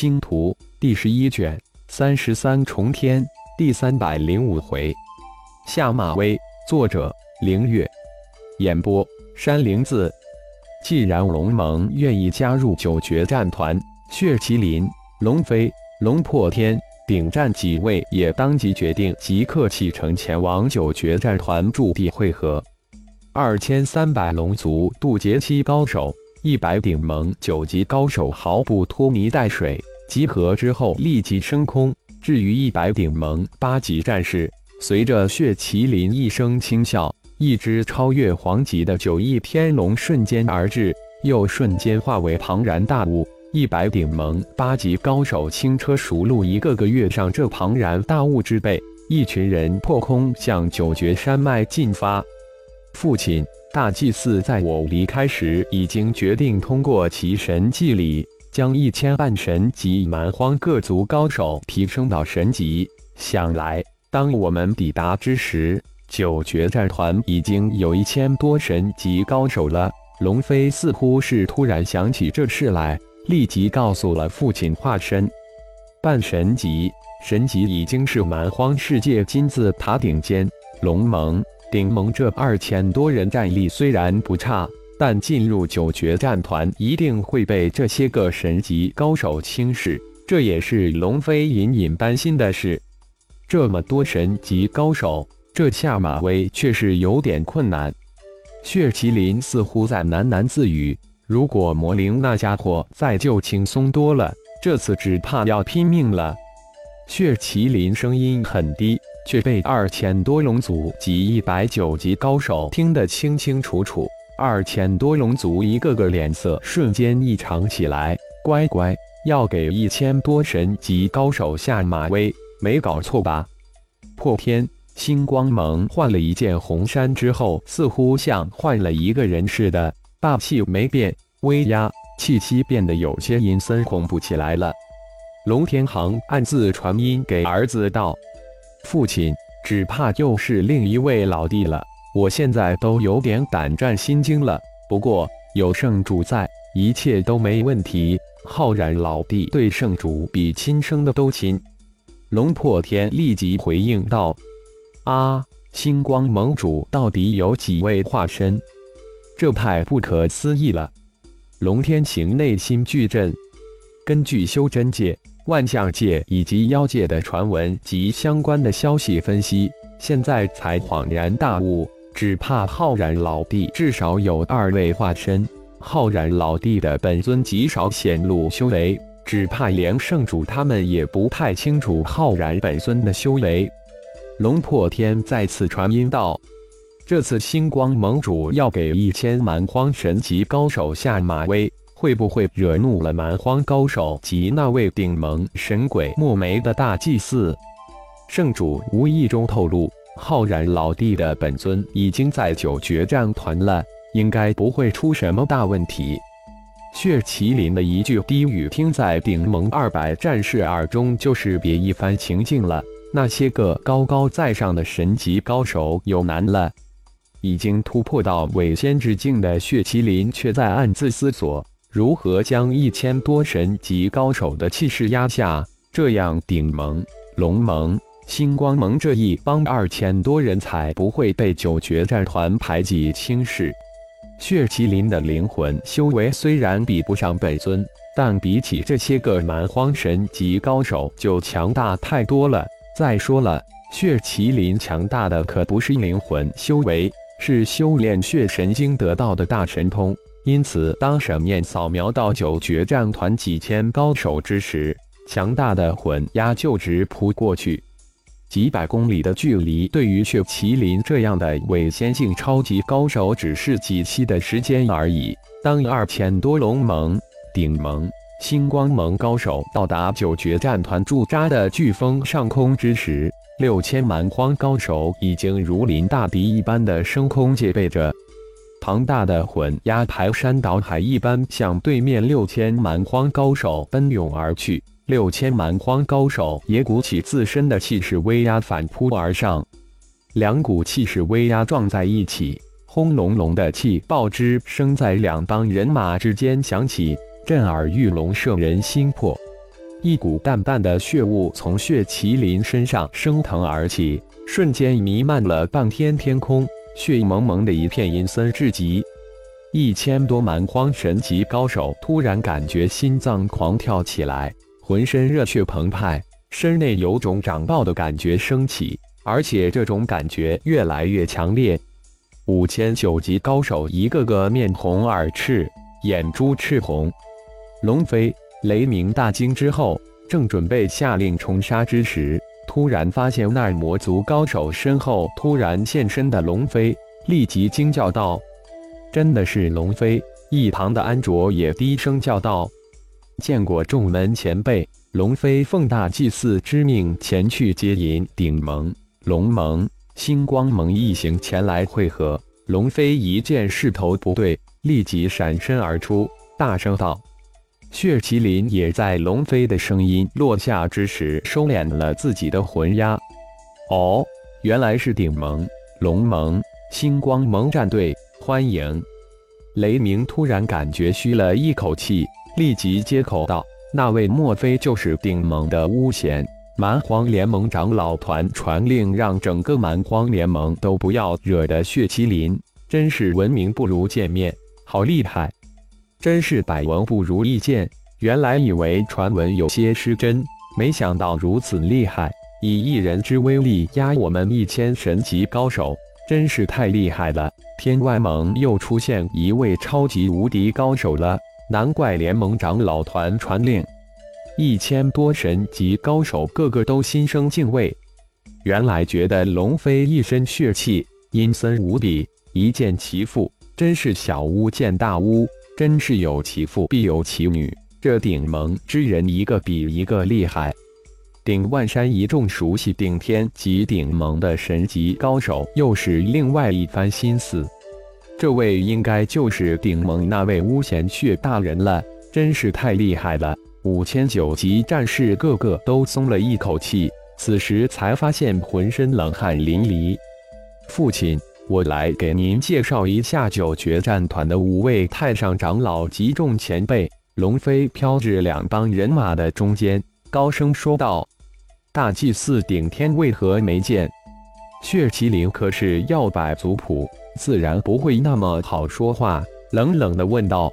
星图》第十一卷三十三重天第三百零五回，下马威。作者：凌月。演播：山灵子。既然龙盟愿意加入九决战团，血麒麟、龙飞、龙破天、顶战几位也当即决定即刻启程前往九决战团驻地会合。二千三百龙族渡劫期高手。一百顶盟九级高手毫不拖泥带水，集合之后立即升空。至于一百顶盟八级战士，随着血麒麟一声轻笑，一只超越黄级的九翼天龙瞬间而至，又瞬间化为庞然大物。一百顶盟八级高手轻车熟路，一个个跃上这庞然大物之背，一群人破空向九绝山脉进发。父亲。大祭司在我离开时已经决定通过其神祭礼，将一千半神级蛮荒各族高手提升到神级。想来，当我们抵达之时，九决战团已经有一千多神级高手了。龙飞似乎是突然想起这事来，立即告诉了父亲化身。半神级，神级已经是蛮荒世界金字塔顶尖。龙盟。顶盟这二千多人战力虽然不差，但进入九决战团一定会被这些个神级高手轻视，这也是龙飞隐隐担心的事。这么多神级高手，这下马威却是有点困难。血麒麟似乎在喃喃自语：“如果魔灵那家伙在，就轻松多了。这次只怕要拼命了。”血麒麟声音很低。却被二千多龙族及一百九级高手听得清清楚楚。二千多龙族一个个脸色瞬间异常起来。乖乖，要给一千多神级高手下马威，没搞错吧？破天星光盟换了一件红衫之后，似乎像换了一个人似的，霸气没变，威压气息变得有些阴森恐怖起来了。龙天行暗自传音给儿子道。父亲，只怕又是另一位老弟了。我现在都有点胆战心惊了。不过有圣主在，一切都没问题。浩然老弟对圣主比亲生的都亲。龙破天立即回应道：“啊，星光盟主到底有几位化身？这太不可思议了！”龙天行内心巨震。根据修真界。万象界以及妖界的传闻及相关的消息分析，现在才恍然大悟。只怕浩然老弟至少有二位化身。浩然老弟的本尊极少显露修为，只怕连圣主他们也不太清楚浩然本尊的修为。龙破天再次传音道：“这次星光盟主要给一千蛮荒神级高手下马威。”会不会惹怒了蛮荒高手及那位顶盟神鬼墨梅的大祭司？圣主无意中透露，浩然老弟的本尊已经在九决战团了，应该不会出什么大问题。血麒麟的一句低语，听在顶盟二百战士耳中，就是别一番情境了。那些个高高在上的神级高手有难了，已经突破到伪仙之境的血麒麟，却在暗自思索。如何将一千多神级高手的气势压下？这样顶盟、龙盟、星光盟这一帮二千多人才不会被九决战团排挤轻视。血麒麟的灵魂修为虽然比不上本尊，但比起这些个蛮荒神级高手就强大太多了。再说了，血麒麟强大的可不是灵魂修为，是修炼血神经得到的大神通。因此，当神念扫描到九决战团几千高手之时，强大的混压就直扑过去。几百公里的距离，对于血麒麟这样的伪仙境超级高手，只是几息的时间而已。当二千多龙盟、顶盟、星光盟高手到达九决战团驻扎的飓风上空之时，六千蛮荒高手已经如临大敌一般的升空戒备着。庞大的混压排山倒海一般向对面六千蛮荒高手奔涌而去，六千蛮荒高手也鼓起自身的气势威压反扑而上，两股气势威压撞在一起，轰隆隆的气爆之声在两帮人马之间响起，震耳欲聋，摄人心魄。一股淡淡的血雾从血麒麟身上升腾而起，瞬间弥漫了半天天空，血蒙蒙的一片，阴森至极。一千多蛮荒神级高手突然感觉心脏狂跳起来，浑身热血澎湃，身内有种长爆的感觉升起，而且这种感觉越来越强烈。五千九级高手一个个面红耳赤，眼珠赤红。龙飞、雷鸣大惊之后，正准备下令冲杀之时，突然发现那魔族高手身后突然现身的龙飞，立即惊叫道。真的是龙飞！一旁的安卓也低声叫道：“见过众门前辈，龙飞奉大祭祀之命前去接引顶盟、龙盟、星光盟一行前来会合。”龙飞一见势头不对，立即闪身而出，大声道：“血麒麟也在龙飞的声音落下之时收敛了自己的魂压。哦，原来是顶盟、龙盟、星光盟战队。”欢迎！雷鸣突然感觉虚了一口气，立即接口道：“那位莫非就是顶盟的巫贤？蛮荒联盟长老团传令，让整个蛮荒联盟都不要惹得血麒麟，真是闻名不如见面，好厉害！真是百闻不如一见。原来以为传闻有些失真，没想到如此厉害，以一人之威力压我们一千神级高手。”真是太厉害了！天外盟又出现一位超级无敌高手了，难怪联盟长老团传令，一千多神级高手个个都心生敬畏。原来觉得龙飞一身血气阴森无比，一见其父，真是小巫见大巫，真是有其父必有其女。这顶盟之人一个比一个厉害。顶万山一众熟悉顶天及顶盟的神级高手，又是另外一番心思。这位应该就是顶盟那位巫贤血大人了，真是太厉害了！五千九级战士个个都松了一口气，此时才发现浑身冷汗淋漓。父亲，我来给您介绍一下九决战团的五位太上长老及众前辈。龙飞飘至两帮人马的中间。高声说道：“大祭司顶天为何没见？血麒麟可是要摆族谱，自然不会那么好说话。”冷冷的问道：“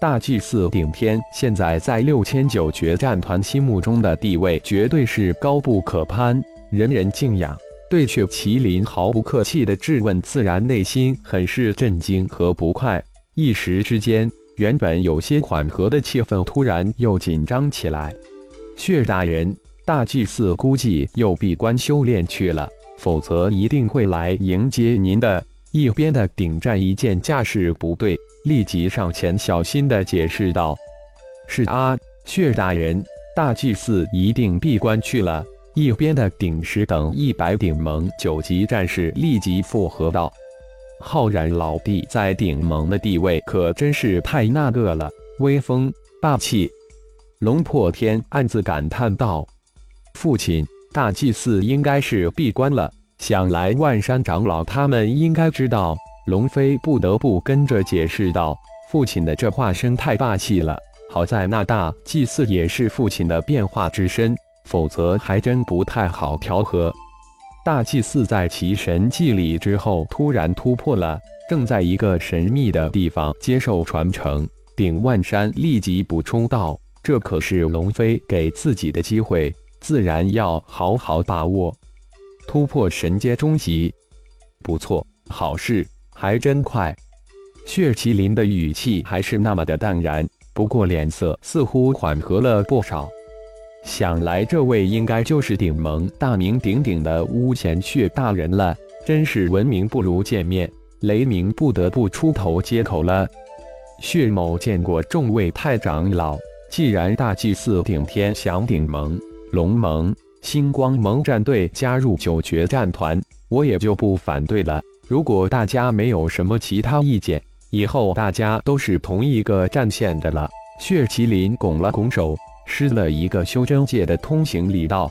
大祭司顶天现在在六千九决战团心目中的地位绝对是高不可攀，人人敬仰。对血麒麟毫不客气的质问，自然内心很是震惊和不快。一时之间，原本有些缓和的气氛突然又紧张起来。”血大人，大祭司估计又闭关修炼去了，否则一定会来迎接您的。一边的顶战一见架势不对，立即上前小心的解释道：“是啊，血大人，大祭司一定闭关去了。”一边的顶石等一百顶盟九级战士立即附和道：“浩然老弟在顶盟的地位可真是太那个了，威风霸气。”龙破天暗自感叹道：“父亲，大祭司应该是闭关了。想来万山长老他们应该知道。”龙飞不得不跟着解释道：“父亲的这话声太霸气了，好在那大祭司也是父亲的变化之身，否则还真不太好调和。”大祭司在其神祭礼之后突然突破了，正在一个神秘的地方接受传承。顶万山立即补充道。这可是龙飞给自己的机会，自然要好好把握。突破神阶中级，不错，好事还真快。血麒麟的语气还是那么的淡然，不过脸色似乎缓和了不少。想来这位应该就是顶盟大名鼎鼎的巫贤血大人了，真是闻名不如见面。雷鸣不得不出头接口了。血某见过众位太长老。既然大祭司顶天想顶盟、龙盟、星光盟战队加入九绝战团，我也就不反对了。如果大家没有什么其他意见，以后大家都是同一个战线的了。血麒麟拱了拱手，施了一个修真界的通行礼道：“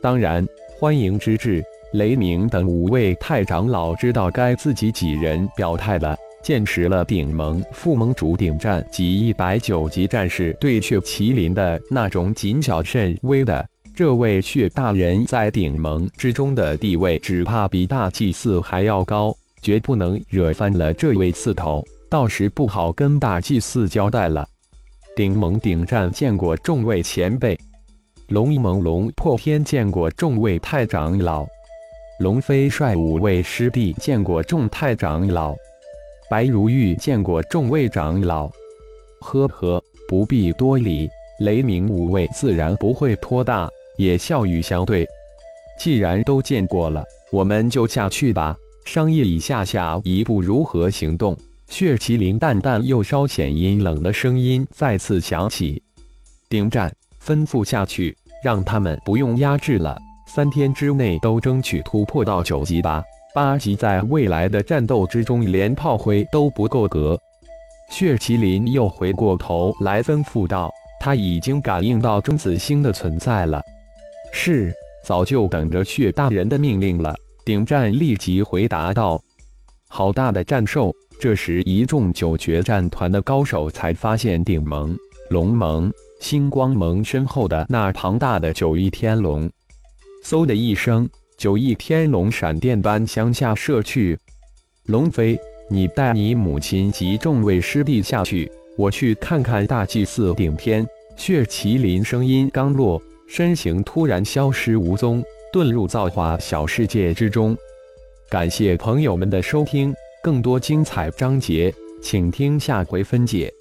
当然，欢迎之至。”雷鸣等五位太长老知道该自己几人表态了，见识了顶盟副盟主顶战及一百九级战士对血麒麟的那种谨小慎微的。这位血大人在顶盟之中的地位，只怕比大祭司还要高，绝不能惹翻了这位刺头，到时不好跟大祭司交代了。顶盟顶战见过众位前辈，龙猛龙破天见过众位太长老，龙飞率五位师弟见过众太长老，白如玉见过众位长老。呵呵，不必多礼，雷鸣五位自然不会托大。也笑语相对。既然都见过了，我们就下去吧，商议一下下一步如何行动。血麒麟淡淡又稍显阴冷的声音再次响起：“顶战，吩咐下去，让他们不用压制了，三天之内都争取突破到九级吧。八级在未来的战斗之中，连炮灰都不够格。”血麒麟又回过头来吩咐道：“他已经感应到中子星的存在了。”是，早就等着血大人的命令了。顶战立即回答道：“好大的战兽！”这时，一众九决战团的高手才发现顶盟、龙盟、星光盟身后的那庞大的九翼天龙。嗖的一声，九翼天龙闪电般向下射去。龙飞，你带你母亲及众位师弟下去，我去看看大祭司顶天。血麒麟声音刚落。身形突然消失无踪，遁入造化小世界之中。感谢朋友们的收听，更多精彩章节，请听下回分解。